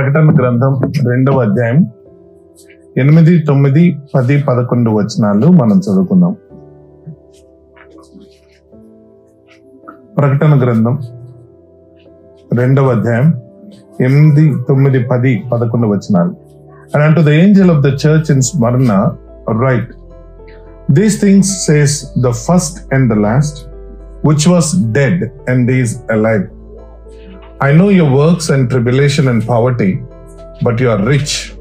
ప్రకటన గ్రంథం రెండవ అధ్యాయం ఎనిమిది తొమ్మిది పది పదకొండు వచనాలు మనం చదువుకుందాం. ప్రకటన గ్రంథం రెండవ అధ్యాయం ఎనిమిది తొమ్మిది పది పదకొండు వచనాలు. అండ్ అంటూ the angel of the church in Smyrna write these things says the first and the last which was dead and is alive I know your works and tribulation and poverty, but you are rich.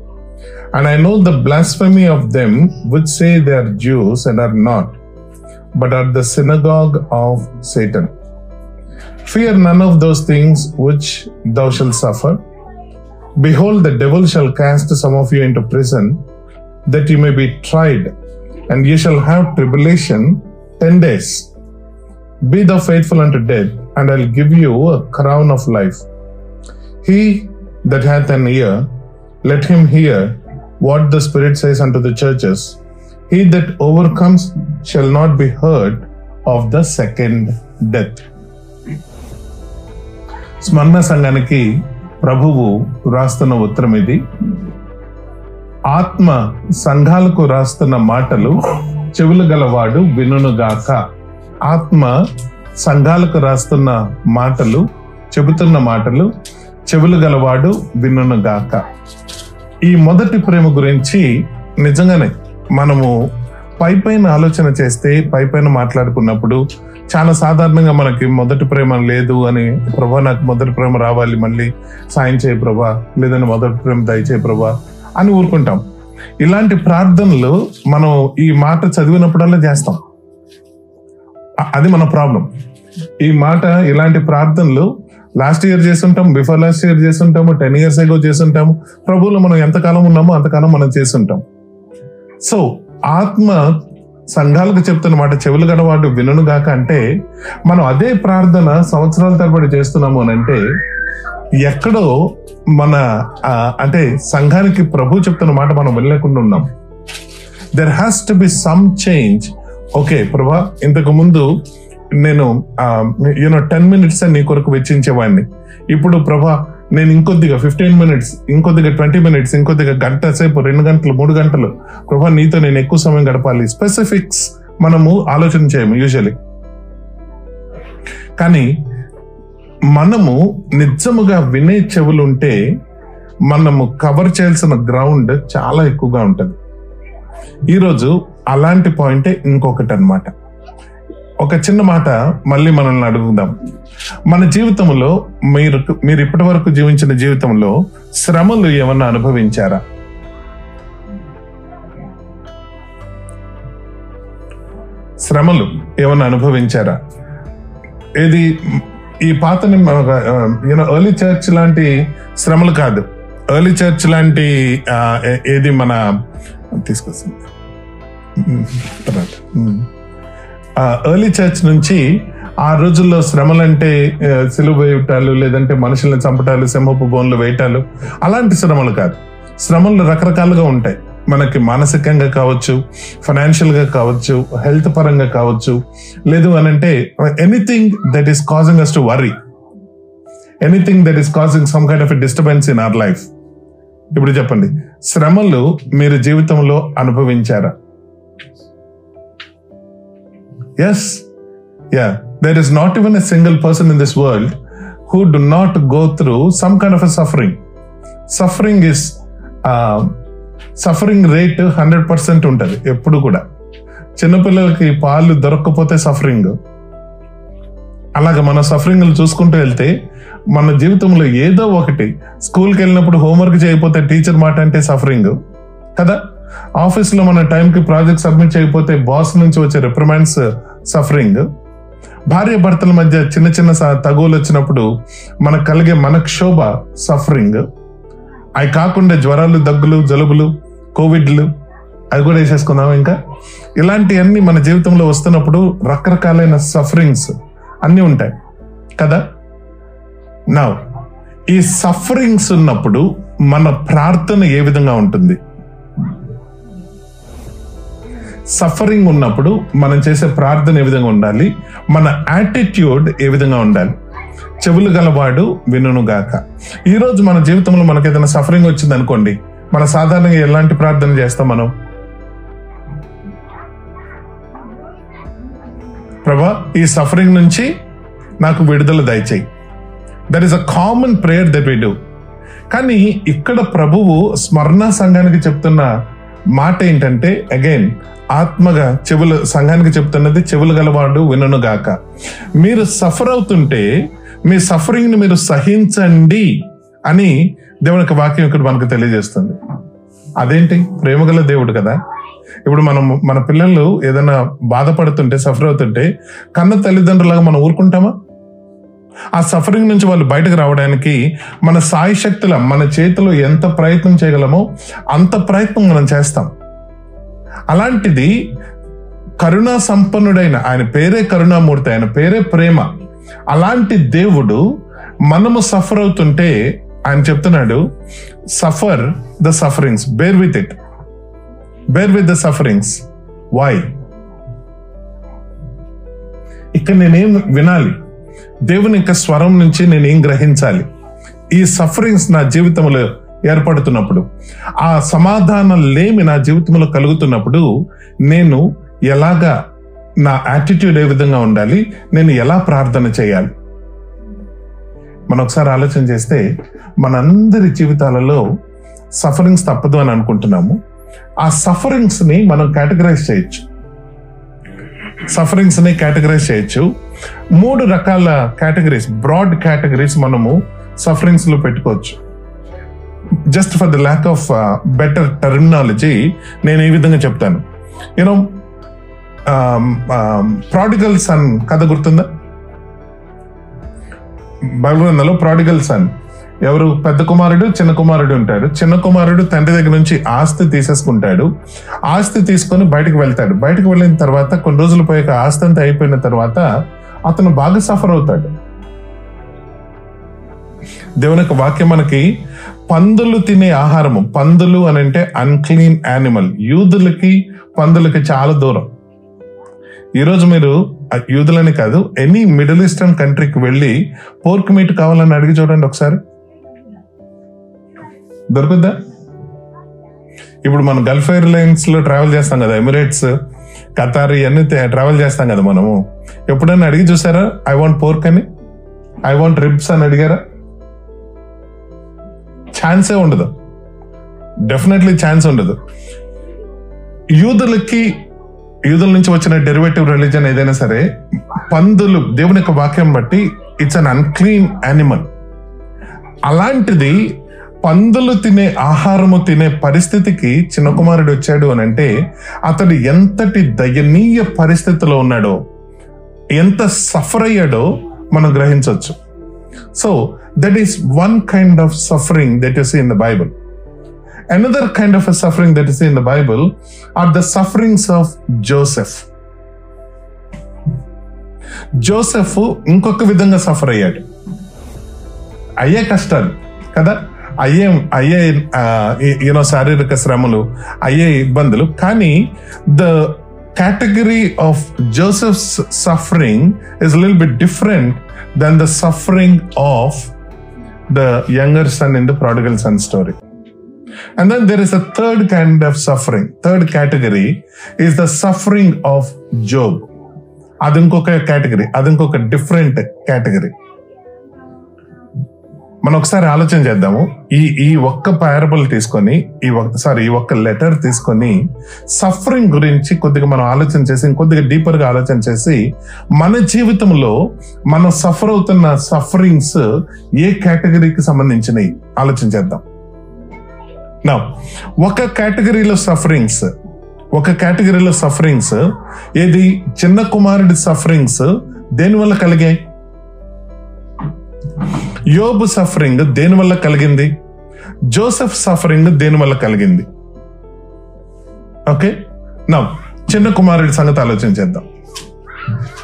And I know the blasphemy of them which say they are Jews and are not, but are the synagogue of Satan. Fear none of those things which thou shalt suffer. Behold, the devil shall cast some of you into prison, that you may be tried, and ye shall have tribulation ten days. Be thou faithful unto death, and I'll give you a crown of life. He that hath an ear, let him hear what the Spirit says unto the churches. He that overcomes shall not be hurt of the second death. స్మరణ సంఘానికి ప్రభువు రాస్తున్న ఉత్తరం ఇది ఆత్మ సంఘాలకు రాస్తున్న మాటలు చెవులు గలవాడు వినుగాక ఆత్మ సంఘాలకు రాస్తున్న మాటలు చెబుతున్న మాటలు చెవులు గలవాడు వినుగాక ఈ మొదటి ప్రేమ గురించి నిజంగానే మనము పై పైన ఆలోచన చేస్తే పై పైన మాట్లాడుకున్నప్పుడు చాలా సాధారణంగా మనకి మొదటి ప్రేమ లేదు అని ప్రభా నాకు మొదటి ప్రేమ రావాలి మళ్ళీ సాయం చేయ ప్రభా లేదని మొదటి ప్రేమ దయచేయ ప్రభా అని ఊరుకుంటాం. ఇలాంటి ప్రార్థనలు మనం ఈ మాట చదివినప్పుడల్లా చేస్తాం. అది మన ప్రాబ్లం. ఈ మాట ఇలాంటి ప్రార్థనలు లాస్ట్ ఇయర్ చేస్తుంటాం బిఫోర్ లాస్ట్ ఇయర్ చేస్తుంటాము టెన్ ఇయర్స్ ఎగో చేస్తుంటాము. ప్రభువులు మనం ఎంతకాలం ఉన్నామో అంతకాలం మనం చేస్తుంటాం. సో ఆత్మ సంఘాలకు చెప్తున్న మాట చెవులు గడవాడు వినును గాక అంటే మనం అదే ప్రార్థన సంవత్సరాల తరబడి చేస్తున్నాము అని అంటే ఎక్కడో మన అంటే సంఘానికి ప్రభు చెప్తున్న మాట మనం వెళ్ళకుండా ఉన్నాం. There has to be some change okay Prabha ఇంతకు ముందు నేను యూనో టెన్ మినిట్స్ నీ కొరకు వెచ్చించేవాడిని ఇప్పుడు ప్రభా నేను ఇంకొద్దిగా ఫిఫ్టీన్ మినిట్స్ ఇంకొద్దిగా ట్వంటీ మినిట్స్ ఇంకొద్దిగా గంట సేపు రెండు గంటలు మూడు గంటలు ప్రభా నీతో నేను ఎక్కువ సమయం గడపాలి. స్పెసిఫిక్స్ మనము ఆలోచన చేయము యూజువలీ కానీ మనము నిజముగా వినే చెవులు ఉంటే మనము కవర్ చేయాల్సిన గ్రౌండ్ చాలా ఎక్కువగా ఉంటుంది. ఈరోజు అలాంటి పాయింటే ఇంకొకటి అన్నమాట ఒక చిన్న మాట మళ్ళీ మనల్ని అడుగుదాం. మన జీవితంలో మీరు మీరు ఇప్పటి వరకు జీవించిన జీవితంలో శ్రమలు ఏమన్నా అనుభవించారా? శ్రమలు ఏమన్నా అనుభవించారా? ఏది ఈ పాత యూనో ఎర్లీ చర్చ్ లాంటి శ్రమలు కాదు. ఎర్లీ చర్చ్ లాంటి ఏది మన తీసుకొస్తుంది ఎర్లీ చర్చ్ నుంచి ఆ రోజుల్లో శ్రమలంటే సిలువ వేయటాలు లేదంటే మనుషుల్ని చంపటాలు సింహపు బోన్లు వేయటాలు అలాంటి శ్రమలు కాదు. శ్రమలు రకరకాలుగా ఉంటాయి. మనకి మానసికంగా కావచ్చు ఫైనాన్షియల్గా కావచ్చు హెల్త్ పరంగా కావచ్చు. లేదు అని అంటే anything that is causing us to worry anything that is causing some kind of disturbance in our life ఇప్పుడు చెప్పండి. శ్రమలు మీరు జీవితంలో అనుభవించారా? Yes yeah is is not even single single person in this world do do not through some kind of of suffering. Suffering suffering is suffering rate hundred percent ఉంటుంది ఎప్పుడు కూడా. చిన్నపిల్లలకి పాలు దొరకకపోతే సఫరింగ్ అలాగే మన సఫరింగ్లు చూసుకుంటూ వెళ్తే మన జీవితంలో ఏదో ఒకటి స్కూల్కి వెళ్ళినప్పుడు హోంవర్క్ చేయకపోతే టీచర్ మాట అంటే సఫరింగ్ కదా? ఆఫీస్లో మన టైంకి ప్రాజెక్ట్ సబ్మిట్ చేయకపోతే బాస్ నుంచి వచ్చే రిప్రమెంట్స్ సఫరింగ్ భార్య భర్తల మధ్య చిన్న చిన్న స- తగువులు వచ్చినప్పుడు మనకు కలిగే మనక్షోభ సఫరింగ్ అవి కాకుండా జ్వరాలు దగ్గులు జలుబులు కోవిడ్లు అవి కూడా వేసేసుకుందాం ఇంకా? ఇలాంటివన్నీ మన జీవితంలో వస్తున్నప్పుడు రకరకాలైన సఫరింగ్స్ అన్నీ ఉంటాయి. కదా? నా ఈ సఫరింగ్స్ ఉన్నప్పుడు మన ప్రార్థన ఏ విధంగా ఉంటుంది? సఫరింగ్ ఉన్నప్పుడు మనం చేసే ప్రార్థన ఏ విధంగా ఉండాలి? మన యాటిట్యూడ్ ఏ విధంగా ఉండాలి? చెవులు గలవాడు వినుగాక గాక. ఈరోజు మన జీవితంలో మనకి ఏదైనా సఫరింగ్ వచ్చింది అనుకోండి మన సాధారణంగా ఎలాంటి ప్రార్థన చేస్తాం మనం? ప్రభా ఈ సఫరింగ్ నుంచి నాకు విడుదల దయచేయి. That is a common prayer that we do కానీ ఇక్కడ ప్రభువు స్మరణ సంఘానికి చెప్తున్న మాట ఏంటంటే అగైన్ ఆత్మగా చెవులు సంఘానికి చెప్తున్నది చెవులు గలవాడు విననుగాక మీరు సఫర్ అవుతుంటే మీ సఫరింగ్ని మీరు సహించండి అని దేవుని యొక్క వాక్యం ఇక్కడ మనకు తెలియజేస్తుంది. అదేంటి? ప్రేమగల దేవుడు కదా. ఇప్పుడు మనం మన పిల్లలు ఏదైనా బాధపడుతుంటే సఫర్ అవుతుంటే కన్న తల్లిదండ్రులాగా మనం ఊరుకుంటామా? ఆ సఫరింగ్ నుంచి వాళ్ళు బయటకు రావడానికి మన సాయి శక్తుల మన చేతిలో ఎంత ప్రయత్నం చేయగలమో అంత ప్రయత్నం మనం చేస్తాం. అలాంటిది కరుణా సంపన్నుడైన ఆయన పేరే కరుణామూర్తి ఆయన పేరే ప్రేమ. అలాంటి దేవుడు మనము సఫర్ అవుతుంటే ఆయన చెప్తున్నాడు suffer the sufferings bear with it bear with the sufferings why ఇక్కడ నేనేం వినాలి? దేవుని యొక్క స్వరం నుంచి నేనేం గ్రహించాలి? ఈ సఫరింగ్స్ నా జీవితంలో ఏర్పడుతున్నప్పుడు ఆ సమాధానం లేమి నా జీవితంలో కలుగుతున్నప్పుడు నేను ఎలాగా నా యాటిట్యూడ్ ఏ విధంగా ఉండాలి నేను ఎలా ప్రార్థన చేయాలి? మనం ఒకసారి ఆలోచన చేస్తే మనందరి జీవితాలలో సఫరింగ్స్ తప్పదు అని అనుకుంటున్నాము. ఆ సఫరింగ్స్ని మనం కేటగరైజ్ చేయొచ్చు. సఫరింగ్స్ని కేటగరైజ్ చేయొచ్చు. మూడు రకాల కేటగిరీస్ బ్రాడ్ కేటగిరీస్ మనము సఫరింగ్స్లో పెట్టుకోవచ్చు. Just for the lack of better terminology నేను ఈ విధంగా చెప్తాను. యూనో ప్రాడిగల్ సన్ కథ గుర్తుందా? బైబిల్ ప్రాడిగల్ సన్ ఎవరు? పెద్ద కుమారుడు చిన్న కుమారుడు ఉంటాడు. చిన్న కుమారుడు తండ్రి దగ్గర నుంచి ఆస్తి తీసేసుకుంటాడు. ఆస్తి తీసుకొని బయటకు వెళ్తాడు. బయటకు వెళ్ళిన తర్వాత కొన్ని రోజులు పోయాక ఆస్తి అంతా అయిపోయిన తర్వాత అతను బాగా సఫర్ అవుతాడు. దేవుని యొక్క వాక్యం మనకి పందులు తినే ఆహారము. పందులు అని అంటే అన్క్లీన్ యానిమల్ యూదులకి పందులకి చాలా దూరం. ఈరోజు మీరు యూదులని కాదు ఎనీ మిడిల్ ఈస్టర్న్ కంట్రీకి వెళ్ళి పోర్క్ మీట్ కావాలని అడిగి చూడండి ఒకసారి. దొరుకుద్దా? ఇప్పుడు మనం గల్ఫ్ ఎయిర్లైన్స్లో ట్రావెల్ చేస్తాం కదా ఎమిరేట్స్ ఖతార్ ఇవన్నీ ట్రావెల్ చేస్తాం కదా మనము. ఎప్పుడైనా అడిగి చూసారా? ఐ వాంట్ పోర్క్ అని? ఐ వాంట్ రిబ్స్ అని అడిగారా? ఛాన్సే ఉండదు. డెఫినెట్లీ ఛాన్స్ ఉండదు. యూదులకి యూదుల నుంచి వచ్చిన డెరివేటివ్ రిలీజన్ ఏదైనా సరే పందులు దేవుని యొక్క వాక్యం బట్టి ఇట్స్ అన్ అన్క్లీన్ యానిమల్ అలాంటిది పందులు తినే ఆహారము తినే పరిస్థితికి చిన్న కుమారుడు వచ్చాడు అని అంటే అతడు ఎంతటి దయనీయ పరిస్థితిలో ఉన్నాడో ఎంత సఫర్ అయ్యాడో మనం గ్రహించవచ్చు. so that is one kind of suffering that you see in the Bible another kind of suffering that is in the Bible are the sufferings of Joseph Joseph ఇంకొక విధంగా సఫర్ అయ్యాడు అయ్యే కష్టాలు కదా అయ్యే అయ్యే యూనో శారీరక శ్రమలు అయ్యే ఇబ్బందులు కానీ the Category of Joseph suffering is lil bit different than the suffering of the younger son in the prodigal son story And then there is a third kind of suffering. Third category is the suffering of Job. అది ఇంకొక category అది ఇంకొక different category మనం ఒకసారి ఆలోచన చేద్దాము. ఈ ఈ ఒక్క పారబుల్ తీసుకొని ఈ సారీ ఈ ఒక్క లెటర్ తీసుకొని సఫరింగ్ గురించి కొద్దిగా మనం ఆలోచన చేసి ఇంకొద్దిగా డీపర్గా ఆలోచన చేసి మన జీవితంలో మనం సఫర్ అవుతున్న సఫరింగ్స్ ఏ కేటగిరీకి సంబంధించినవి ఆలోచన చేద్దాం. నా ఒక కేటగిరీలో సఫరింగ్స్ ఒక కేటగిరీలో సఫరింగ్స్ ఏది చిన్న కుమారుడి సఫరింగ్స్ దేని వల్ల కలిగాయి? యోబు సఫరింగ్ దేనివల్ల కలిగింది? జోసెఫ్ సఫరింగ్ దేనివల్ల కలిగింది? ఓకే? నా చిన్న కుమారుడి సంగతి ఆలోచన చేద్దాం.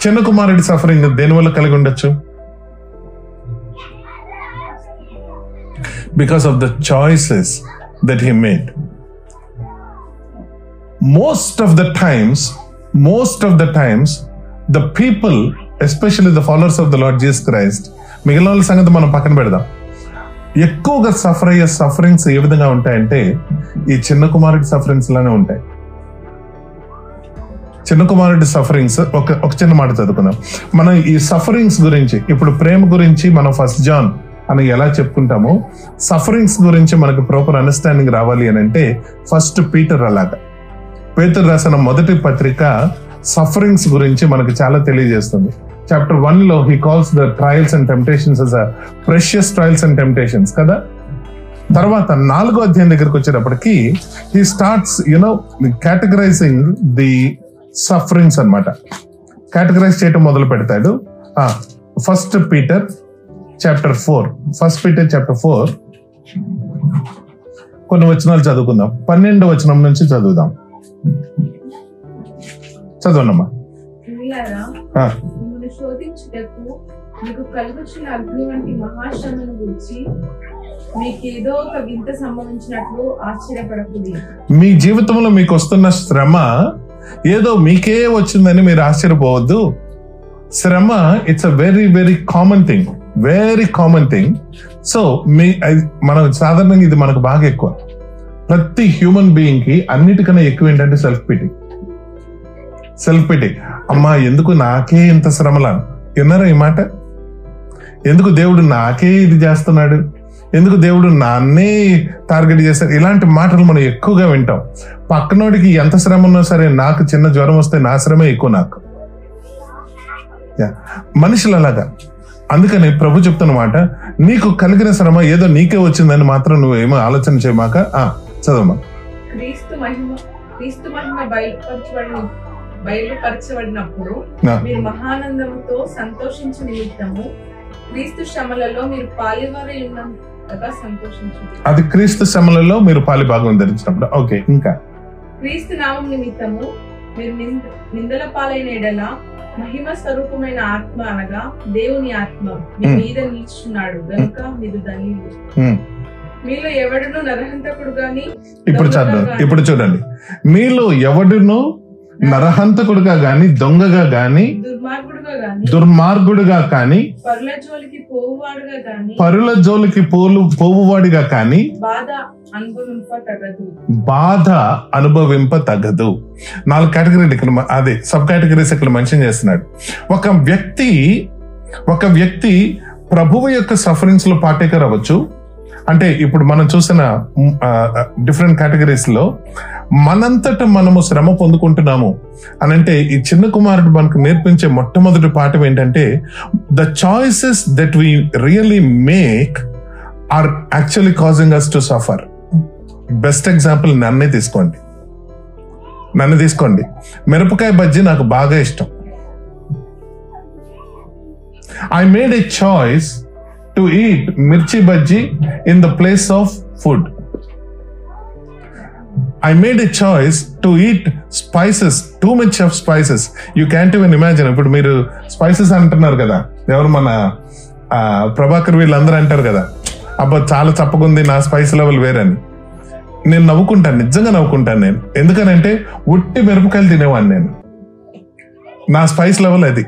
చిన్న కుమారుడి సఫరింగ్ దేని వల్ల కలిగి ఉండొచ్చు? Because of the choices that he made most of the times most of the times the people especially the followers of the Lord Jesus Christ మిగిలిన వాళ్ళ సంగతి మనం పక్కన పెడదాం. ఎక్కువగా సఫర్ అయ్యే సఫరింగ్స్ ఏ విధంగా ఉంటాయంటే ఈ చిన్న కుమారుడి సఫరింగ్స్ లానే ఉంటాయి. చిన్న కుమారుడి సఫరింగ్స్ ఒక ఒక చిన్న మాట చదువుకుందాం. మనం ఈ సఫరింగ్స్ గురించి ఇప్పుడు ప్రేమ గురించి మనం ఫస్ట్ జాన్ అని ఎలా చెప్పుకుంటామో సఫరింగ్స్ గురించి మనకు ప్రాపర్ అండర్స్టాండింగ్ రావాలి అని అంటే ఫస్ట్ పీటర్ అలాగా. పీటర్ రాసిన మొదటి పత్రిక సఫరింగ్స్ గురించి మనకు చాలా తెలియజేస్తుంది. చాప్టర్ వన్లో he calls the trials and temptations as precious trials and temptations కదా? తర్వాత నాలుగో అధ్యాయం దగ్గరికి వచ్చేటప్పటికి he starts you know categorizing the sufferings అన్నమాట. కేటగరైజ్ చేయటం మొదలు పెడతాడు. First Peter chapter four first Peter chapter four కొన్ని వచనాలు చదువుకుందాం. పన్నెండు వచనం నుంచి చదువుదాం. చదవనమ్మా మీకు కలుగుచున్న అగ్ని వంటి మహాశ్రమను గురించి మీకేదో ఒక వింత సంభవించినట్లు ఆశ్చర్యపడకూడదు మీ జీవితంలో మీకు వస్తున్న శ్రమ ఏదో మీకే వచ్చిందని మీరు ఆశ్చర్యపోవద్దు. శ్రమ it's a very very common thing very common thing so మీ అది- మనం సాధారణంగా ఇది మనకు బాగా ఎక్కువ. ప్రతి హ్యూమన్ బీయింగ్కి అన్నిటికన్నా ఎక్కువ ఏంటంటే సెల్ఫ్ పిటి సెల్ఫ్ పిటి అమ్మా ఎందుకు నాకే ఇంత శ్రమలా? విన్నారా ఈ మాట? ఎందుకు దేవుడు నాకే ఇది చేస్తున్నాడు? ఎందుకు దేవుడు నాన్నే టార్గెట్ చేస్తాడు ఇలాంటి మాటలు మనం ఎక్కువగా వింటాం. పక్కనోడికి ఎంత శ్రమ ఉన్నా సరే నాకు చిన్న జ్వరం వస్తే నా శ్రమే ఎక్కువ నాకు. యా. మనుషులు అలాగా అందుకని ప్రభు చెప్తున్నమాట నీకు కలిగిన శ్రమ ఏదో నీకే వచ్చిందని మాత్రం నువ్వు ఏమో ఆలోచన చేయమాక. ఆ, చదవమా క్రీస్తు మహిమ క్రీస్తు మహిమ బయలుపరచబడిన బయలుపరచబడినప్పుడు మీరు మహానందముతో సంతోషించు నిమిత్తము క్రీస్తు శ్రమలలో మీరు పాలివారై ఉన్నంతగా సంతోషించండి. అది క్రీస్తు శ్రమలలో మీరు పాలి భాగం ధరించినప్పుడు. ఓకే ఇంకా. క్రీస్తు నామం నిమిత్తము మీరు నింద నిందల పాలైన ఎడల మహిమ స్వరూపమైన ఆత్మ అనగా దేవుని ఆత్మ మీ Hmm. మీద నిలుచున్నాడు. గనుక మీరు ధన్యులు. ఉమ్. మీలో ఎవడును నరహంతకుడు గాని ఇప్పుడు చదువు ఇప్పుడు చూడండి. మీలో ఎవడును నరహంతకుడుగా గాని దొంగగా గాని దుర్మార్గుడుగా కాని పరుల జోలికి పోలు పోవువాడిగా కాని బాధ అనుభవింప తగదు నాలుగు కేటగిరీలు ఇక్కడ అదే సబ్ కేటగిరీస్ ఇక్కడ మెన్షన్ చేస్తున్నాడు. ఒక వ్యక్తి ఒక వ్యక్తి ప్రభువు యొక్క సఫరింగ్స్లో పార్టేకర్ అవ్వచ్చు అంటే ఇప్పుడు మనం చూసిన డిఫరెంట్ కేటగిరీస్లో మనంతట మనము శ్రమ పొందుకుంటున్నాము అని అంటే ఈ చిన్న కుమారుడు మనకు నేర్పించే మొట్టమొదటి పాఠం ఏంటంటే the choices that we really make are actually causing us to suffer best example నన్నే తీసుకోండి. నన్ను తీసుకోండి. మిరపకాయ బజ్జీ నాకు బాగా ఇష్టం. I made a choice to eat mirchi bajji in the place of food I made a choice to eat spices too much of spices you can't even imagine ఇప్పుడు మీరు స్పైసెస్ అంటున్నారు కదా. ఎవరు మన ప్రభాకర్ వీళ్ళందరూ అంటారు కదా. అబ్బా చాలా చప్పకుంది నా స్పైస్ లెవెల్ వేరని. నేను నవ్వుకుంటాను నిజంగా నవ్వుకుంటాను నేను. ఎందుకనంటే ఉట్టి మిరపకాయలు తినేవాడిని నేను. నా స్పైస్ లెవెల్ అది.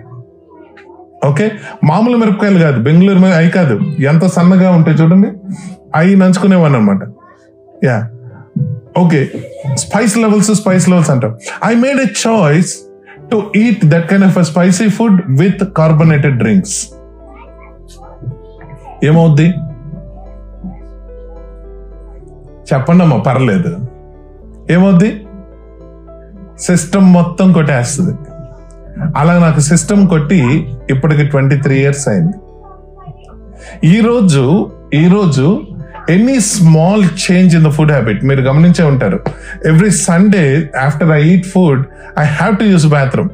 ఓకే? మామూలు మిరపకాయలు కాదు. బెంగళూరు మీద అవి కాదు. ఎంత సన్నగా ఉంటాయి చూడండి. అవి నంచుకునేవాడిని అనమాట yeah. Okay. Spice levels spice levels అంటాం. I made a choice to eat that kind of spicy food with carbonated drinks ఏమవుద్ది? చెప్పండి అమ్మా పర్లేదు. ఏమవుద్ది? సిస్టమ్ మొత్తం కొట్టేస్తుంది. అలా నాకు సిస్టమ్ కొట్టి ఇప్పటికి ట్వంటీ త్రీ ఇయర్స్ అయింది ఈరోజు ఈరోజు any small change in the food habit మీరు గమనించే ఉంటారు. Every Sunday after I eat food I have to use bathroom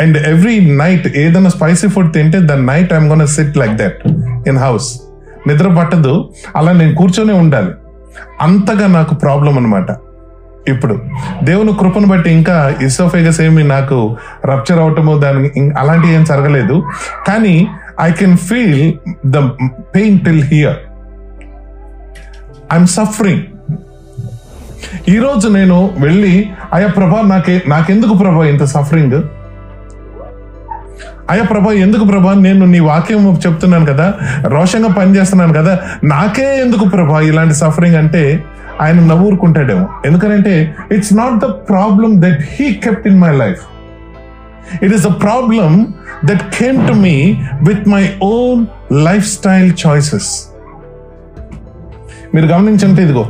and every night ఏదైనా స్పైసీ ఫుడ్ తింటే the night I'm gonna sit like that in house నిద్ర పట్టదు అలా నేను కూర్చొని ఉండాలి. అంతగా నాకు ప్రాబ్లం అన్నమాట. ఇప్పుడు దేవుని కృపను బట్టి ఇంకా ఇసోఫేగస్ ఏమి నాకు రప్చర్ అవటము దానికి ఇం- అలాంటివి ఏం జరగలేదు. కానీ I can feel the pain till here I'm suffering ఈరోజు నేను వెళ్ళి అయ్యా ప్రభా నాకే నాకెందుకు ప్రభా ఇంత సఫరింగ్ అయ్యా ప్రభా ఎందుకు ప్రభా నేను నీ వాక్యం చెప్తున్నాను కదా రోషంగా పనిచేస్తున్నాను కదా నాకే ఎందుకు ప్రభా ఇలాంటి సఫరింగ్ అంటే ఆయన నవ్వురుకుంటాడేమో ఎందుకంటే it's not the problem that he kept in my life it is the problem that came to me with my own life style choices మీరు గమనించంటే ఇదిగో.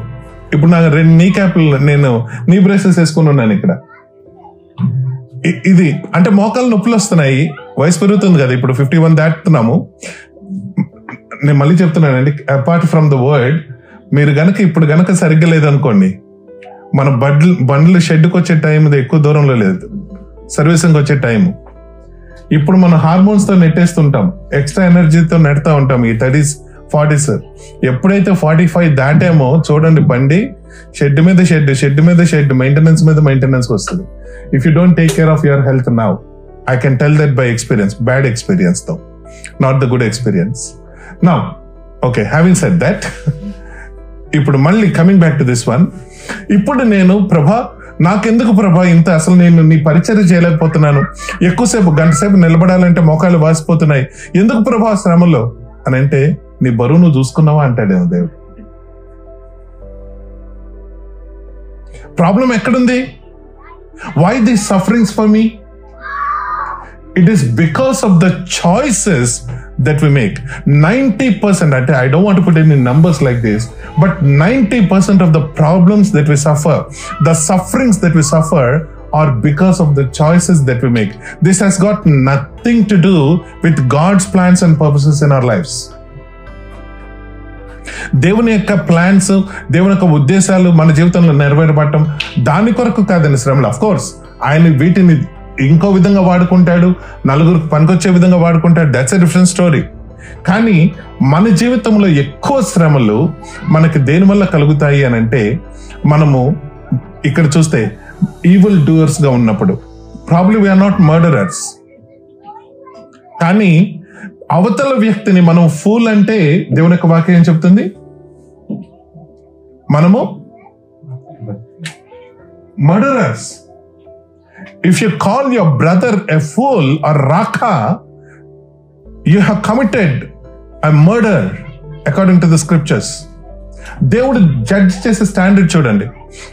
ఇప్పుడు నాకు రెండు నీ క్యాప్లు నేను నీ బ్రేసెస్ వేసుకుని ఉన్నాను ఇక్కడ. ఇది అంటే మోకాలు నొప్పులు వస్తున్నాయి. వయసు పెరుగుతుంది కదా ఇప్పుడు ఫిఫ్టీ వన్ దాటుతున్నాము. నేను మళ్ళీ చెప్తున్నానండి అపార్ట్ ఫ్రమ్ ద వర్డ్ మీరు గనక ఇప్పుడు గనక సరిగ్గా లేదనుకోండి మన బండ్లు బండ్లు షెడ్కి వచ్చే టైం ఎక్కువ దూరంలో లేదు. సర్వీసింగ్ వచ్చే టైం ఇప్పుడు మన హార్మోన్స్తో నెట్టేస్తుంటాం. ఎక్స్ట్రా ఎనర్జీతో నెడతా ఉంటాం ఈ థర్టీస్ ఫార్టీస్. ఎప్పుడైతే ఫార్టీ ఫైవ్ దాటామో చూడండి బండి షెడ్ మీద షెడ్ షెడ్ మీద షెడ్ మెయింటెనెన్స్ మీద మెయింటెనెన్స్ వస్తుంది. If you don't take care of your health now I can tell that by experience bad ఎక్స్పీరియన్స్తో నాట్ ద గుడ్ ఎక్స్పీరియన్స్ నా ఓకే హ్యావింగ్ సెట్ దట్ ఇప్పుడు మళ్ళీ coming back to this one ఇప్పుడు నేను ప్రభా నాకెందుకు ప్రభా ఇంత? అసలు నేను నీ పరిచర్య చేయలేకపోతున్నాను. ఎక్కువసేపు గంట సేపు నిలబడాలంటే మోకాలు వాసిపోతున్నాయి. ఎందుకు ప్రభా శ్రమలో? అని అంటే నీ బరువు నువ్వు చూసుకున్నావా అంటాడేమో దేవుడు. ప్రాబ్లం ఎక్కడుంది? Why the sufferings for me it is because of the choices that we make ninety percent అంటే I don't want put in numbers like this but ninety percent of the problems that we suffer the sufferings that we suffer are because of the choices that we make this he's got nothing to do with God's plans and purposes in our lives దేవుని యొక్క plans దేవుని యొక్క ఉద్దేశాలు మన జీవితంలో నెరవేరబడటం దాని కొరకు కాదని శ్రమలు. అఫ్ కోర్స్ ఆయన వీటిని ఇంకో విధంగా వాడుకుంటాడు నలుగురికి పనికొచ్చే విధంగా వాడుకుంటాడు. దట్స్ ఎ డిఫరెంట్ స్టోరీ కానీ మన జీవితంలో ఎక్కువ శ్రమలు మనకి దేని వల్ల కలుగుతాయి అని అంటే మనము ఇక్కడ చూస్తే ఈవిల్ డూయర్స్గా ఉన్నప్పుడు. ప్రాబ్లీ వీఆర్ నాట్ మర్డరర్స్ కానీ అవతల వ్యక్తిని మనం ఫూల్ అంటే దేవుని యొక్క వాక్యం ఏం చెప్తుంది? మనము murderers if you call your brother a fool or raca you have committed a murder according to the scriptures దేవుడు జడ్జ్ చేసే స్టాండర్డ్ చూడండి.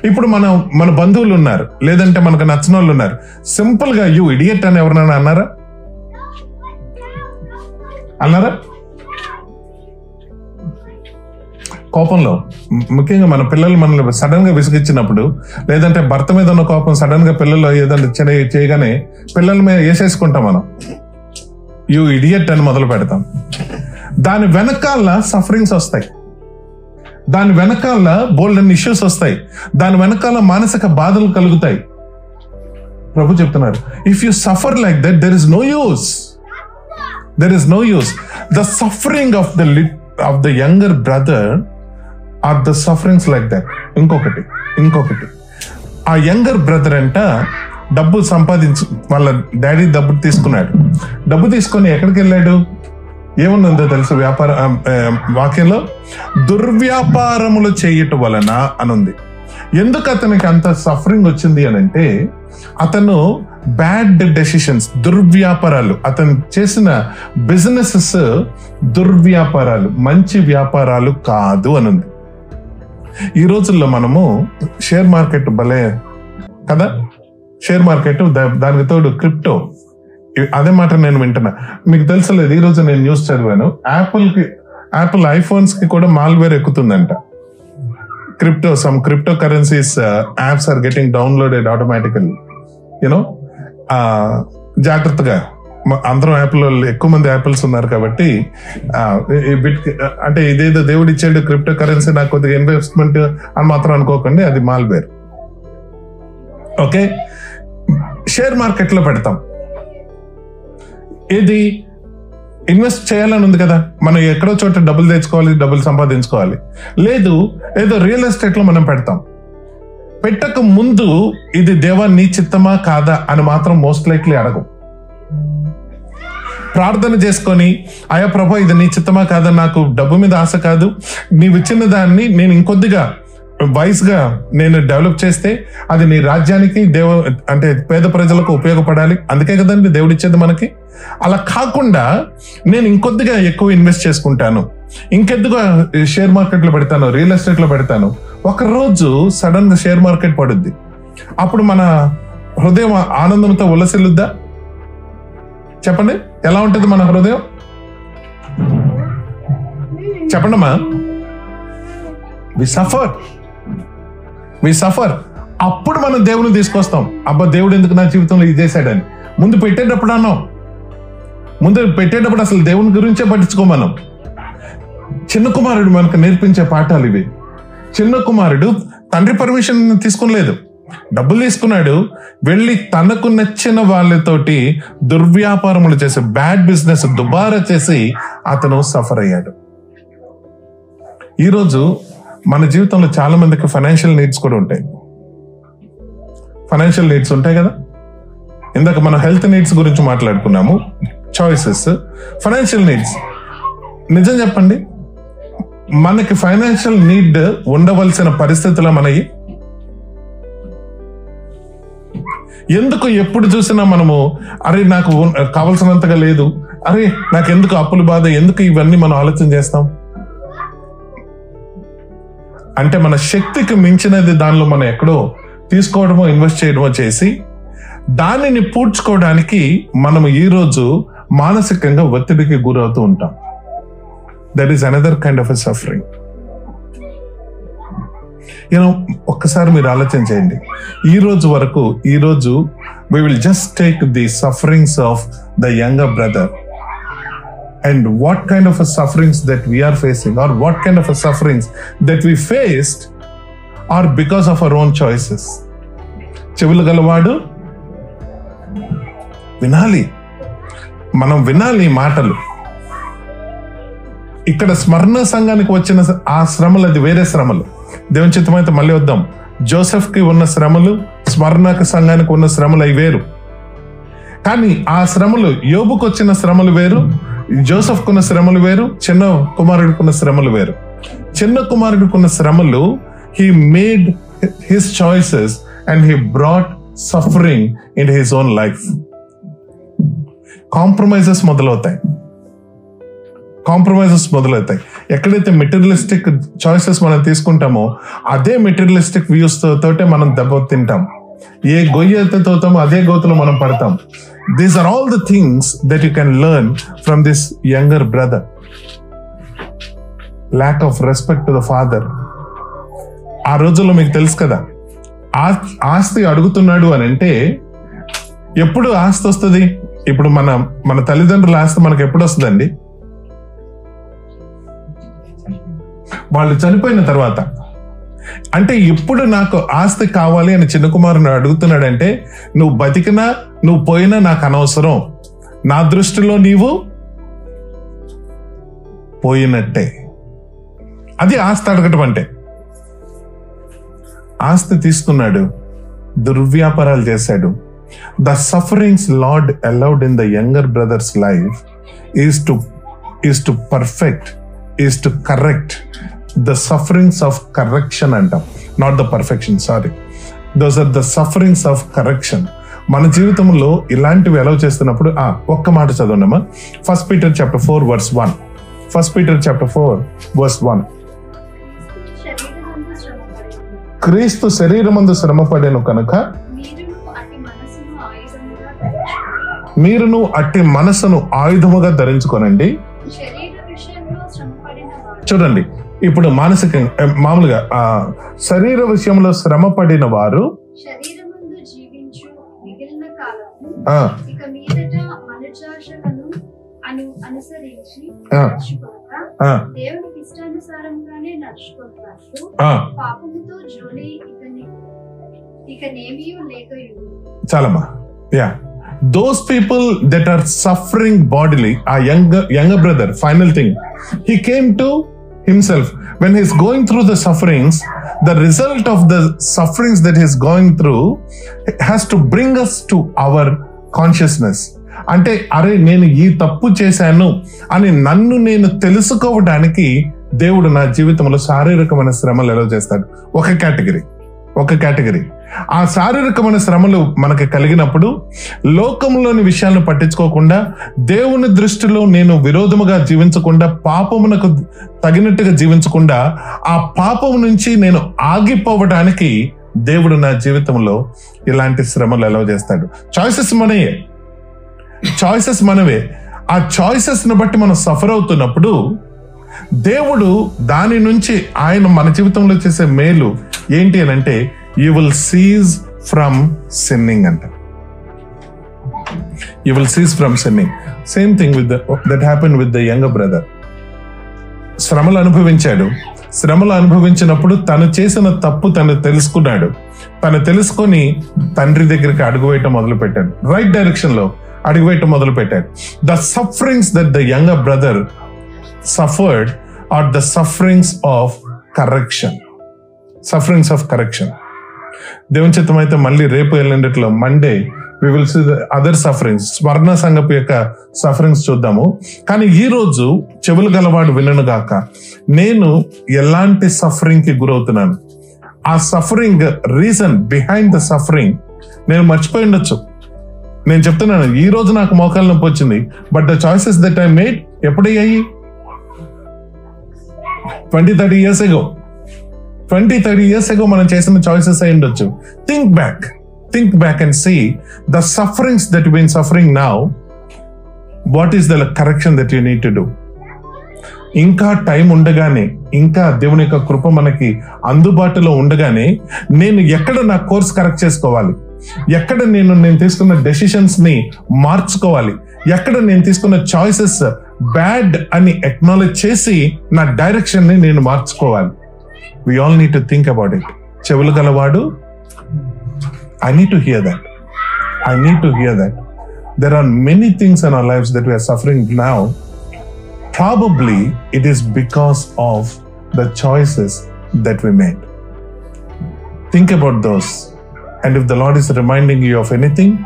ఇప్పుడు మన మన బంధువులు ఉన్నారు. లేదంటే మనకు నచ్చిన వాళ్ళు ఉన్నారు. సింపుల్గా యూ ఇడియట్ అని ఎవరినైనా అన్నారా? అన్నారా? కోపంలో. ముఖ్యంగా మన పిల్లలు మనల్ని సడన్గా విసిగించినప్పుడు లేదంటే భర్త మీద ఉన్న కోపం సడన్గా పిల్లలు ఏదైనా చిన్న చేయగానే పిల్లల మీద వేసేసుకుంటాం మనం. యూ ఇడియట్ అని మొదలు పెడతాం. దాని వెనకాల సఫరింగ్స్ వస్తాయి. దాని వెనకాల బోల్డ్ అండ్ ఇష్యూస్ వస్తాయి. దాని వెనకాల మానసిక బాధలు కలుగుతాయి. ప్రభు చెప్తున్నారు if you suffer like that there is no use there is no use the suffering of the lot of the younger brother or the sufferings like that. ఇంకొకటి ఇంకొకటి. ఆ యంగర్ బ్రదర్ అంట డబ్బు సంపాదించు వాళ్ళ డాడీ డబ్బు తీసుకున్నాడు. డబ్బు తీసుకొని ఎక్కడికి వెళ్ళాడు ఏముందో తెలుసు వ్యాపార వాక్యంలో? దుర్వ్యాపారములు చేయటం వలన అనుంది. ఎందుకు అతనికి అంత సఫరింగ్ వచ్చింది అని అంటే అతను బ్యాడ్ డెసిషన్స్ దుర్వ్యాపారాలు అతను చేసిన బిజినెసెస్ దుర్వ్యాపారాలు మంచి వ్యాపారాలు కాదు అనుంది. ఈ రోజుల్లో మనము షేర్ మార్కెట్ భలే కదా? షేర్ మార్కెట్ దా- దానికి తోడు క్రిప్టో. అదే మాట నేను వింటున్నా. మీకు తెలుసలేదు ఈ రోజు నేను న్యూస్ చదివాను. యాపిల్కి యాపిల్ ఐఫోన్స్కి కూడా malware ఎక్కుతుందంట crypto some crypto currencies apps are getting downloaded automatically you know జాగ్రత్తగా అందరం యాపిల్ ఎక్కువ మంది యాపిల్స్ ఉన్నారు కాబట్టి అంటే ఇదేదో దేవుడు ఇచ్చాడు క్రిప్టో కరెన్సీ నాకు కొద్దిగా ఇన్వెస్ట్మెంట్ అని మాత్రం అనుకోకండి అది మాల్వేర్ ఓకే షేర్ మార్కెట్లో పెడతాం. ఇది ఇన్వెస్ట్ చేయాలని ఉంది కదా మనం ఎక్కడో చోట డబ్బులు తెచ్చుకోవాలి డబ్బులు సంపాదించుకోవాలి. లేదు ఏదో రియల్ ఎస్టేట్లో మనం పెడతాం. పెట్టక ముందు ఇది దేవా నీ చిత్తమా కాదా అని మాత్రం మోస్ట్ లైక్లీ అడగం. ప్రార్థన చేసుకొని అయా ప్రభు ఇది నీ చిత్తమా కాదా? నాకు డబ్బు మీద ఆశ కాదు. నీవు ఇచ్చిన దాన్ని నేను ఇంకొద్దిగా వైస్గా నేను డెవలప్ చేస్తే అది నీ రాజ్యానికి దేవ అంటే పేద ప్రజలకు ఉపయోగపడాలి. అందుకే కదండి దేవుడు ఇచ్చేది మనకి. అలా కాకుండా నేను ఇంకొద్దిగా ఎక్కువ ఇన్వెస్ట్ చేసుకుంటాను. ఇంకెద్దుగా షేర్ మార్కెట్లో పెడతాను రియల్ ఎస్టేట్లో పెడతాను. ఒక రోజు షేర్ మార్కెట్ పడుద్ది. అప్పుడు మన హృదయం ఆనందంతో ఉల్లసిల్లుద్దా చెప్పండి ఎలా ఉంటుంది మన హృదయం? చెప్పండి అమ్మా వి సఫర్ వి సఫర్ అప్పుడు మనం దేవుని తీసుకొస్తాం. అబ్బా దేవుడు ఎందుకు నా జీవితంలో ఇది చేశాడని. ముందు పెట్టేటప్పుడు అన్నాం. ముందు పెట్టేటప్పుడు అసలు దేవుని గురించే పట్టించుకో మనం. చిన్న కుమారుడు మనకు నేర్పించే పాఠాలు ఇవి. చిన్న కుమారుడు తండ్రి పర్మిషన్ తీసుకోలేదు డబ్బులు తీసుకున్నాడు. వెళ్ళి తనకు నచ్చిన వాళ్ళతోటి దుర్వ్యాపారములు చేసి బ్యాడ్ బిజినెస్ దుబారా చేసి అతను సఫర్ అయ్యాడు. ఈరోజు మన జీవితంలో చాలా మందికి ఫైనాన్షియల్ నీడ్స్ కూడా ఉంటాయి. ఫైనాన్షియల్ నీడ్స్ ఉంటాయి కదా? ఇందాక మనం హెల్త్ నీడ్స్ గురించి మాట్లాడుకున్నాము. చాయిసెస్ ఫైనాన్షియల్ నీడ్స్ నిజం చెప్పండి. మనకి ఫైనాన్షియల్ నీడ్ ఉండవలసిన పరిస్థితులు మనవి ఎందుకు ఎప్పుడు చూసినా మనము అరే నాకు కావలసినంతగా లేదు. అరే నాకు ఎందుకు అప్పుల బాధ? ఎందుకు ఇవన్నీ మనం ఆలోచన చేస్తాం? అంటే మన శక్తికి మించినది దానిలో మనం ఎక్కడో తీసుకోవడమో ఇన్వెస్ట్ చేయడమో చేసి దానిని పూడ్చుకోవడానికి మనం ఈ రోజు మానసికంగా ఒత్తిడికి గురవుతూ ఉంటాం. That is another kind of a suffering you know ఒక్కసారి మీరు ఆలోచన చేయండి. ఈ రోజు వరకు ఈ రోజు we will just take the sufferings of the younger brother and what kind of sufferings that we're facing or what kind of sufferings that we faced are because of our own choices చెవులు గలవాడు వినాలి. మనం వినాలి మాటలు. ఇక్కడ స్మరణ సంఘానికి వచ్చిన ఆ శ్రమలు అది వేరే శ్రమలు. దేవుని చిత్తమైతే మళ్ళీ వద్దాం. జోసెఫ్కి ఉన్న శ్రమలు స్మరణక సంఘానికి ఉన్న శ్రమలు అవి వేరు. కానీ ఆ శ్రమలు యోబుకు వచ్చిన శ్రమలు వేరు జోసెఫ్ కున్న శ్రమలు వేరు చిన్న కుమారుడికున్న శ్రమలు వేరు. చిన్న కుమారుడికున్న శ్రమలు he made his choices and he brought suffering in his own life compromises మొదలవుతాయి. కాంప్రమైజెస్ మొదలవుతాయి. ఎక్కడైతే మెటీరియలిస్టిక్ చాయిసెస్ మనం తీసుకుంటామో అదే మెటీరియలిస్టిక్ వ్యూస్ తోటే మనం దెబ్బ తింటాం. ఏ గొయ్యి అయితే తోతామో అదే గోతులో మనం పడతాం. These are all the things that you can learn from this younger brother lack of respect to the father ఆ రోజుల్లో మీకు తెలుసు కదా ఆ- ఆస్తి అడుగుతున్నాడు అని అంటే ఎప్పుడు ఆస్తి వస్తుంది? ఇప్పుడు మన మన తల్లిదండ్రుల ఆస్తి మనకు ఎప్పుడు వస్తుందండి? వాళ్ళు చనిపోయిన తర్వాత. అంటే ఇప్పుడు నాకు ఆస్తి కావాలి అని చిన్న కుమారుని అడుగుతున్నాడంటే నువ్వు బతికినా నువ్వు పోయినా నాకు అనవసరం. నా దృష్టిలో నీవు పోయినట్టే. అది ఆస్తి అడగటం అంటే. ఆస్తి తీసుకున్నాడు దుర్వ్యాపారాలు చేశాడు. The sufferings Lord allowed in the younger brother's life is to is to perfect is to correct the sufferings of correction అంటాం. Not the perfection sorry those are the sufferings of correction మన జీవితంలో ఇలాంటివి ఎలా చేస్తున్నప్పుడు ఆ ఒక్క మాట చదవండమ్మా. First Peter chapter four verse one first Peter chapter four verse one క్రీస్తు శరీరమందు శ్రమపడేను కనుక మీరును మనసును మీరును అట్టి మనసును ఆయుధముగా ధరించుకోనండి. చూడండి. ఇప్పుడు మానసికంగా మామూలుగా ఆ శరీర విషయంలో శ్రమ పడిన వారు చాలమ్మా. Yeah. Those people that are suffering bodily ఆ young younger brother final thing he came to himself when he's going through the sufferings the result of the sufferings that he's going through has to bring us to our consciousness అంటే అరే నేను ఈ తప్పు చేశాను అని నన్ను నేను తెలుసుకోవడానికి దేవుడు నా జీవితంలో శారీరకమైన శ్రమలు ఎలా చేస్తాడు. ఒక కేటగిరీ. ఒక కేటగిరీ. ఆ శారీరకమైన శ్రమలు మనకు కలిగినప్పుడు లోకంలోని విషయాలను పట్టించుకోకుండా దేవుని దృష్టిలో నేను విరోధముగా జీవించకుండా పాపమునకు తగినట్టుగా జీవించకుండా ఆ పాపం నుంచి నేను ఆగిపోవడానికి దేవుడు నా జీవితంలో ఇలాంటి శ్రమలు ఎలా చేస్తాడు. చాయిసెస్ మనయే. చాయిసెస్ మనవే. ఆ చాయిసెస్ని బట్టి మనం సఫర్ అవుతున్నప్పుడు దేవుడు దాని నుంచి ఆయన మన జీవితంలో చేసే మేలు ఏంటి అని అంటే you will cease from sinning అంట. You will cease from sinning same thing with that happen with the young brother శ్రమలు అనుభవించాడు. శ్రమలు అనుభవించినప్పుడు తను చేసిన తప్పు తను తెలుసుకున్నాడు. తను తెలుసుకొని తండ్రి దగ్గరికి అడుగువేయటం మొదలు పెట్టాడు రైట్ డైరెక్షన్లో అడుగువేయటం మొదలు పెట్టాడు the sufferings that the young brother suffered are the sufferings of correction sufferings of correction దేవుని చిత్తం అయితే మళ్ళీ రేపు ఎల్లుండిట్లో Monday we will see other sufferings స్వర్ణ సంగపు యొక్క సఫరింగ్స్ చూద్దాము. కానీ ఈ రోజు చెవులు గలవాడు వినను గాక. నేను ఎలాంటి సఫరింగ్కి గురవుతున్నాను? ఆ suffering reason behind the suffering నేను మర్చిపోయి ఉండొచ్చు. నేను చెప్తున్నాను ఈ రోజు నాకు మోకాలు నొప్పి వచ్చింది but the choices that I made ఎప్పుడయ్యాయి? Twenty thirty years ago twenty thirty years ago మనం చేసిన చాయిసెస్ అయి ఉండొచ్చు. Think back think back and see the sufferings that been suffering now what is the correction that you need to do ఇంకా time ఉండగానే ఇంకా దేవుని యొక్క కృప మనకి అందుబాటులో ఉండగానే నేను ఎక్కడ నా కోర్స్ కరెక్ట్ చేసుకోవాలి? ఎక్కడ నేను నేను తీసుకున్న డెసిషన్స్ని మార్చుకోవాలి? ఎక్కడ నేను తీసుకున్న చాయిసెస్ బ్యాడ్ అని ఎక్నాలెజ్ చేసి నా డైరెక్షన్ని నేను మార్చుకోవాలి? We all need to think about it చెవులు గలవాడు I need to hear that I need to hear that there are many things in our lifes that we're suffering now probably it is because of the choices that we made. Think about those. And if the Lord is reminding you of anything,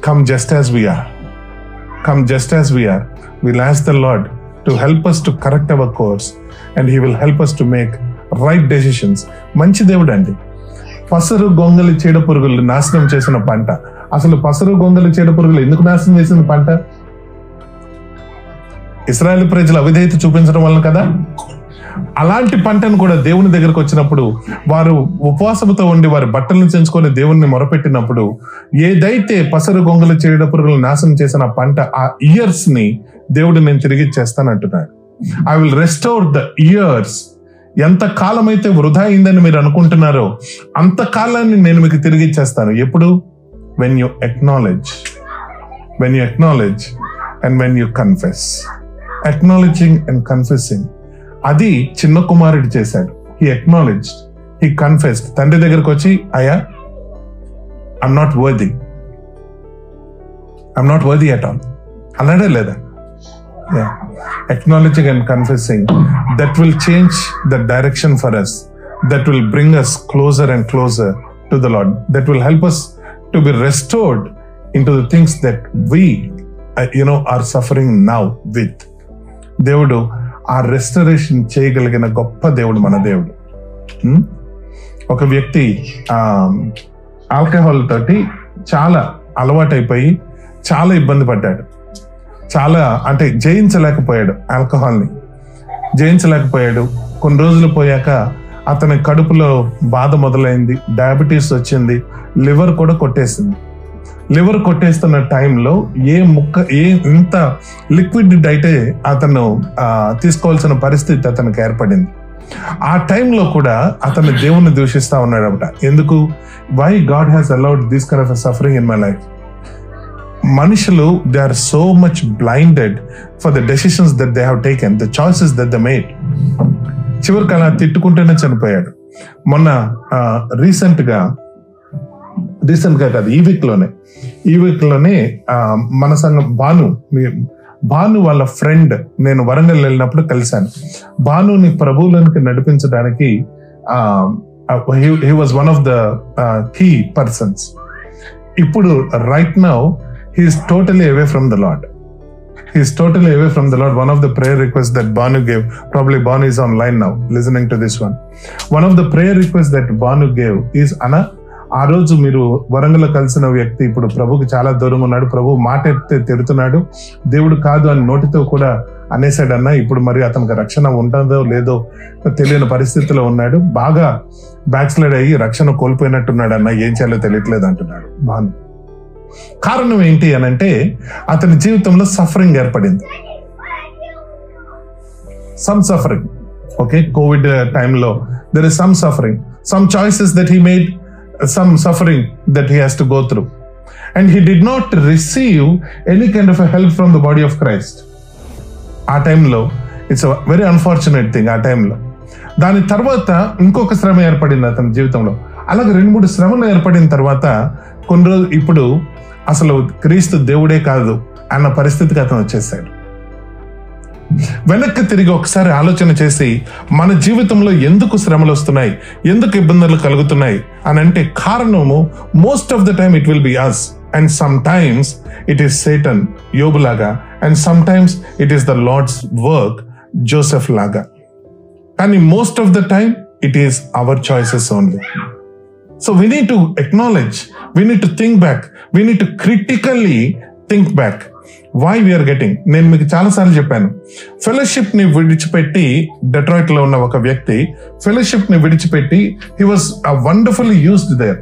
come just as we are. Come just as we are. We'll ask the Lord to help us to correct our course and he will help us to make right decisions మంచి దేవుడు అండి. పసరు గొంగలి చీడ పురుగులు నాశనం చేసిన పంట. అసలు పసరు గొంగలి చీడ పురుగులు ఎందుకు నాశనం చేసిన పంట? ఇస్రాయల్ ప్రజలు అవిధేయత చూపించడం వలన కదా? అలాంటి పంటను కూడా దేవుని దగ్గరకు వచ్చినప్పుడు వారు ఉపవాసంతో ఉండి వారి బట్టలను చెంచుకొని దేవుణ్ణి మొరపెట్టినప్పుడు ఏదైతే పసరు గొంగలు చీడ పురుగులు నాశనం చేసిన పంట ఆ ఇయర్స్ని దేవుడు నేను తిరిగి ఇచ్చేస్తానంటున్నాడు I will restore the years ఎంత కాలం అయితే వృధా అయిందని మీరు అనుకుంటున్నారో అంత కాలాన్ని నేను మీకు తిరిగి ఇచ్చేస్తాను. ఎప్పుడు? When you acknowledge when you acknowledge and when you confess acknowledging and confessing అది చిన్న కుమారుడు చేశాడు. హీ ఎక్నాలెడ్జ్ హీ కన్ఫెస్డ్ తండ్రి దగ్గరకు వచ్చి అయా I'm not worthy I'm not worthy at all అన్నాడే లేదా? Acknowledging and confessing that will change the direction for us that will bring us closer and closer to the Lord that will help us to be restored in to the things that we you know are suffering now with దేవుడు ఆ restoration చేయగలిగిన గొప్ప దేవుడు మన దేవుడు. ఒక వ్యక్తి alcohol తోటి చాలా అలవాటైపోయి చాలా ఇబ్బంది పడ్డాడు. చాలా అంటే జయించలేకపోయాడు ఆల్కహాల్ని. జయించలేకపోయాడు. కొన్ని రోజులు పోయాక అతని కడుపులో బాధ మొదలైంది డయాబెటీస్ వచ్చింది లివర్ కూడా కొట్టేసింది. లివర్ కొట్టేస్తున్న టైంలో ఏ ముక్క ఏ ఇంత లిక్విడ్ డైటే అతను తీసుకోవాల్సిన పరిస్థితి అతనికి ఏర్పడింది. ఆ టైంలో కూడా అతను దేవుణ్ణి దూషిస్తా ఉన్నాడట ఎందుకు? Why God has allowed this kind of suffering in my life మనుషులు they are so much blinded for the decisions that they have taken the choices that they made చివరికి అలా తిట్టుకుంటేనే చనిపోయాడు. మొన్న రీసెంట్గా రీసెంట్గా కాదు ఈ వీక్లోనే ఈ వీక్లోనే మన సంఘం భాను మీ- భాను వాళ్ళ ఫ్రెండ్ నేను వరంగల్ వెళ్ళినప్పుడు కలిశాను. భానుని ప్రభువులోనికి నడిపించడానికి he was one of the key persons ఇప్పుడు right now he's totally away from the Lord He's totally away from the Lord. One of the prayer requests that Banu gave, probably Banu is online now, listening to this one. One of the prayer requests that Banu gave is Anna, ఆ రోజు మీరు వరంగల్లో కలిసిన వ్యక్తి ఇప్పుడు ప్రభుకి చాలా దూరంగా ఉన్నాడు. ప్రభు మాట ఎత్తే తిడుతున్నాడు. దేవుడు కాదు అని నోటితో కూడా అనేసాడన్నా ఇప్పుడు మరి అతనికి రక్షణ ఉంటుందో లేదో తెలియని పరిస్థితిలో ఉన్నాడు. బాగా బ్యాక్ స్లైడ్ అయ్యి రక్షణ కోల్పోయినట్టున్నాడు అన్న. ఏం చేయాలో తెలియట్లేదు అంటున్నాడు బాను. కారణం ఏంటి అని అంటే అతని జీవితంలో సఫరింగ్ ఏర్పడింది. సమ్ సఫరింగ్ ఓకే కోవిడ్ టైంలో there is some suffering some choices that he made some suffering that he has to go through and he did not receive any kind of help from the body of Christ ఆ టైంలో it's very unfortunate thing ఆ టైంలో. దాని తర్వాత ఇంకొక శ్రమ ఏర్పడింది అతని జీవితంలో. అలాగే రెండు మూడు శ్రమలు ఏర్పడిన తర్వాత కొన్ని రోజులు ఇప్పుడు అసలు క్రీస్తు దేవుడే కాదు అన్న పరిస్థితికి అతను వచ్చేసాడు. వెనక్కి తిరిగి ఒకసారి ఆలోచన చేసి మన జీవితంలో ఎందుకు శ్రమలు వస్తున్నాయి? ఎందుకు ఇబ్బందులు కలుగుతున్నాయి? అని అంటే కారణము most of the time it will be us and sometimes it is Satan యోబు లాగా and sometimes it is the Lord's work Joseph లాగా కానీ most of the time it is our choices only so we need to acknowledge we need to think back we need to critically think back why we are getting నేను మీకు చాలాసార్లు చెప్పాను. ఫెలోషిప్ని విడిచిపెట్టి డెట్రాయిట్లో ఉన్న ఒక వ్యక్తి ఫెలోషిప్ని విడిచిపెట్టి he was wonderful used there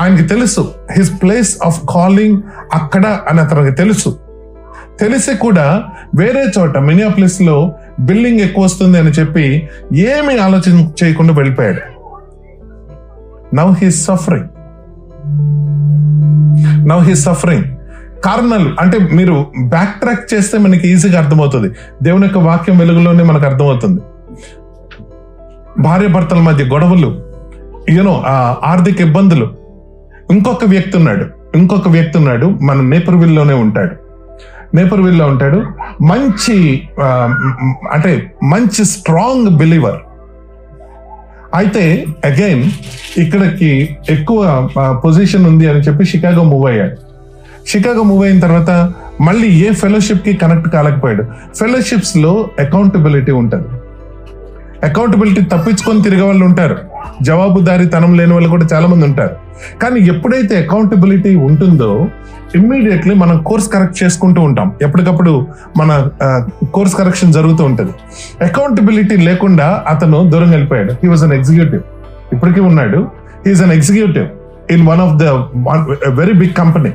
ఆయనకి తెలుసు హిస్ ప్లేస్ ఆఫ్ కాలింగ్ అక్కడ అని అతనికి తెలుసు. తెలిసి కూడా వేరే చోట మినియాప్లిస్లో బిల్డింగ్ ఎక్కువ వస్తుంది అని చెప్పి ఏమి ఆలోచన చేయకుండా వెళ్ళిపోయాడు. Now he suffering now he suffering carnal అంటే మీరు బ్యాక్ ట్రాక్ చేస్తే మనకి ఈజీగా అర్థమవుతుంది. దేవుని యొక్క వాక్యం వెలుగులోనే మనకు అర్థమవుతుంది. భార్య భర్తల మధ్య గొడవలు యూనో ఆర్థిక ఇబ్బందులు. ఇంకొక వ్యక్తి ఉన్నాడు. ఇంకొక వ్యక్తి ఉన్నాడు. మన నేపర్విల్లోనే ఉంటాడు. నేపర్విల్లో ఉంటాడు. మంచి అంటే మంచి స్ట్రాంగ్ బిలీవర్ అయితే అగైన్ ఇక్కడికి ఎక్కువ పొజిషన్ ఉంది అని చెప్పి షికాగో మూవ్ అయ్యాడు. షికాగో మూవ్ అయిన తర్వాత మళ్ళీ ఏ ఫెలోషిప్కి కనెక్ట్ కాలేకపోయాడు. ఫెలోషిప్స్లో అకౌంటబిలిటీ ఉంటుంది. అకౌంటబిలిటీ తప్పించుకొని తిరిగే వాళ్ళు ఉంటారు. జవాబుదారీతనం లేని వాళ్ళు కూడా చాలామంది ఉంటారు. కానీ ఎప్పుడైతే అకౌంటబిలిటీ ఉంటుందో ఇమ్మీడియట్లీ మనం కోర్స్ కరెక్ట్ చేసుకుంటూ ఉంటాం. ఎప్పటికప్పుడు మన కోర్స్ కరెక్షన్ జరుగుతూ ఉంటుంది. అకౌంటబిలిటీ లేకుండా అతను దూరం వెళ్ళిపోయాడు. హీ వాజ్ అన్ ఎగ్జిక్యూటివ్ ఇప్పటికీ ఉన్నాడు. He's an executive in one of the very big company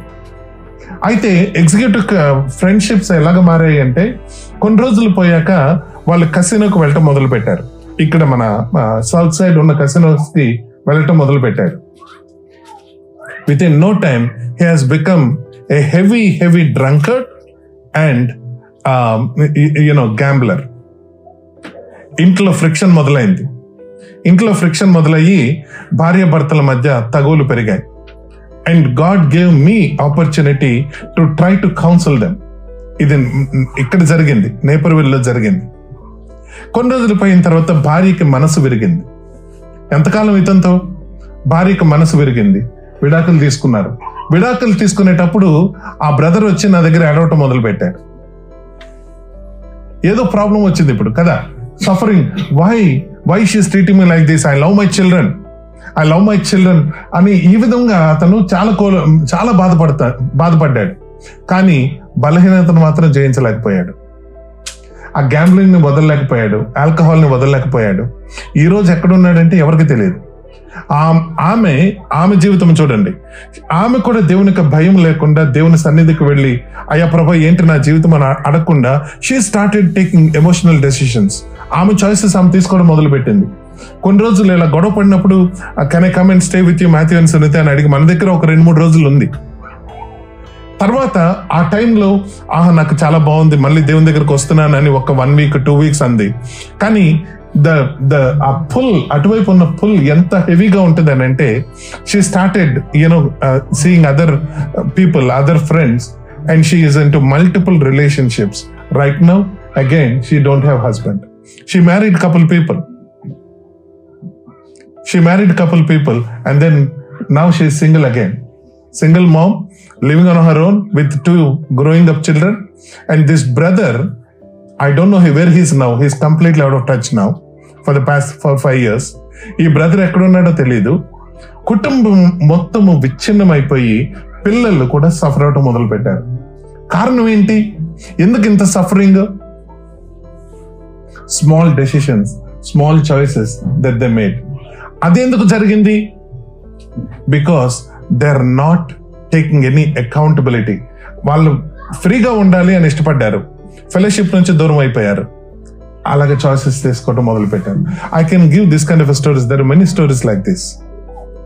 అయితే ఎగ్జిక్యూటివ్ ఫ్రెండ్షిప్స్ ఎలాగ మారాయి అంటే కొన్ని రోజులు పోయాక వాళ్ళు కసినోకి వెళ్ళటం మొదలు పెట్టారు ఇక్కడ మన సౌత్ సైడ్ ఉన్న కసినోస్కి వెళ్ళటం మొదలు పెట్టారు within no time he has become a heavy heavy drunkard and you know gambler ఇంట్లో ఫ్రిక్షన్ మొదలైంది. ఇంట్లో ఫ్రిక్షన్ మొదలయ్యి భార్య భర్తల మధ్య తగువులు పెరిగాయి. And God gave me opportunity to try to counsel them ఇది ఇక్కడ జరిగింది. నేపర్విల్లో జరిగింది. కొన్ని రోజులు పోయిన తర్వాత భార్యకి మనసు విరిగింది. ఎంతకాలం ఇతంతో? భార్యకి మనసు విరిగింది. విడాకులు తీసుకున్నారు. విడాకులు తీసుకునేటప్పుడు ఆ బ్రదర్ వచ్చి నా దగ్గర ఏడవటం మొదలు పెట్టాడు ఏదో ప్రాబ్లం వచ్చింది ఇప్పుడు కదా? Suffering why why she's treating me like this I love my children I love my children అని ఈ విధంగా అతను చాలా కోల చాలా బాధపడతా బాధపడ్డాడు. కానీ బలహీనతను మాత్రం జయించలేకపోయాడు. ఆ గ్యాంబ్లింగ్ని వదలలేకపోయాడు ఆల్కహాల్ని వదలలేకపోయాడు. ఈరోజు రోజు ఎక్కడున్నాడంటే ఎవరికి తెలియదు. ఆమె ఆమె జీవితం చూడండి. ఆమె కూడా దేవునికి భయం లేకుండా దేవుని సన్నిధికి వెళ్ళి అయ్యా ప్రభా ఏంటి నా జీవితం అని అడగకుండా she started taking emotional decisions ఆమె చాయిసెస్ ఆమె తీసుకోవడం మొదలుపెట్టింది. కొన్ని రోజులు ఇలా గొడవ పడినప్పుడు can I come and stay with you Matthew and Sunita అని అడిగి మన దగ్గర ఒక రెండు మూడు రోజులు ఉంది. తర్వాత ఆ టైంలో ఆహా నాకు చాలా బాగుంది మళ్ళీ దేవుని దగ్గరకు వస్తున్నానని ఒక వన్ వీక్ టూ వీక్స్ అంది. కానీ ద ద ఆ పుల్ అటువైపు ఉన్న పుల్ ఎంత హెవీగా ఉంటుంది అని అంటే she started you know seeing other people other friends and she is into multiple relationships right now again she don't have husband she married couple people she married couple people and then now she single again single mom living on her own with two growing up children and this brother I don't know where he's now he's completely out of touch now for the past for five years ఈ brother ఎక్కడున్నాడో తెలియదు కుటుంబం మొత్తము విచ్ఛిన్నం అయిపోయి పిల్లలు కూడా suffer అవటం మొదలు పెట్టారు కారణం ఏంటి? ఎందుకు ఇంత suffering small decisions small choices that they made అదెందుకు జరిగింది? Because they are not taking any accountability వాళ్ళు ఫ్రీగా ఉండాలి అని ఇష్టపడ్డారు. ఫెలోషిప్ నుంచి దూరం అయిపోయారు. అలాగే చాయిసెస్ తీసుకోవడం మొదలు పెట్టారు I can give this kind of stories there many stories like this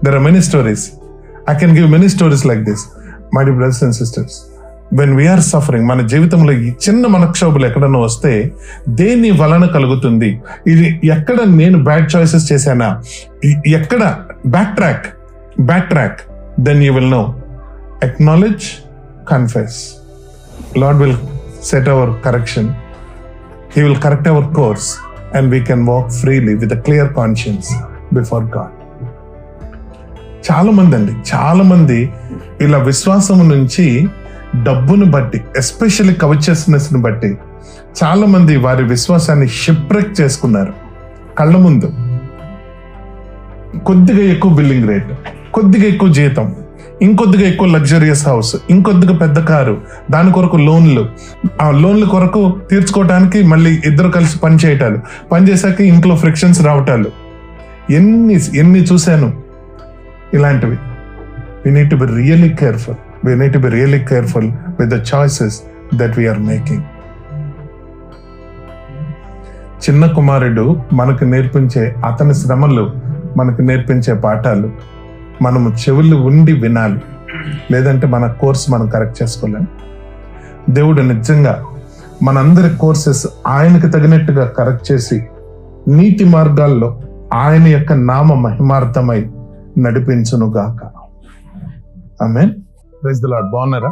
there are many stories I can give many stories like this my dear brothers and sisters when we are suffering మన జీవితంలో ఈ చిన్న మనక్షోభలు ఎక్కడన్నా వస్తే దేని వలన కలుగుతుంది? ఇది ఎక్కడ నేను బ్యాడ్ చాయిసెస్ చేశానా? ఎక్కడ? Back track back track then you will know acknowledge confess Lord will set our correction he will correct our course and we can walk freely with a clear conscience before God చాలా మంది అండి చాలా మంది ఇలా విశ్వాసం నుంచి డబ్బును బట్టి ఎస్పెషల్లీ కవచస్నెస్ని బట్టి చాలా మంది వారి విశ్వాసాన్ని షిప్రెక్ చేసుకున్నారు. కళ్ళ ముందు. కొద్దిగా ఎక్కువ బిల్లింగ్ రేట్ కొద్దిగా ఎక్కువ జీతం ఇంకొద్దిగా ఎక్కువ లగ్జరియస్ హౌస్ ఇంకొద్దిగా పెద్ద కారు దాని కొరకు లోన్లు. ఆ లోన్ల కొరకు తీర్చుకోవడానికి మళ్ళీ ఇద్దరు కలిసి పని చేయటాలు. పని చేశాక ఇంట్లో ఫ్రిక్షన్స్ రావటాలు. ఎన్ని ఎన్ని చూశాను? ఇలాంటివి. We need be really careful careful. Need be really careful with careful with the choices making చిన్న కుమారుడు మనకు నేర్పించే అతని శ్రమలు మనకు నేర్పించే పాఠాలు. మనము చెవులు ఉండి వినాలి. లేదంటే మన కోర్స్ మనం కరెక్ట్ చేసుకోలేం. దేవుడు నిజంగా మనందరి కోర్సెస్ ఆయనకు తగినట్టుగా కరెక్ట్ చేసి నీతి మార్గాల్లో ఆయన యొక్క నామ మహిమార్థమై నడిపించునుగాక. ఆమె ప్రైజ్ ద లార్డ్. బాగున్నారా?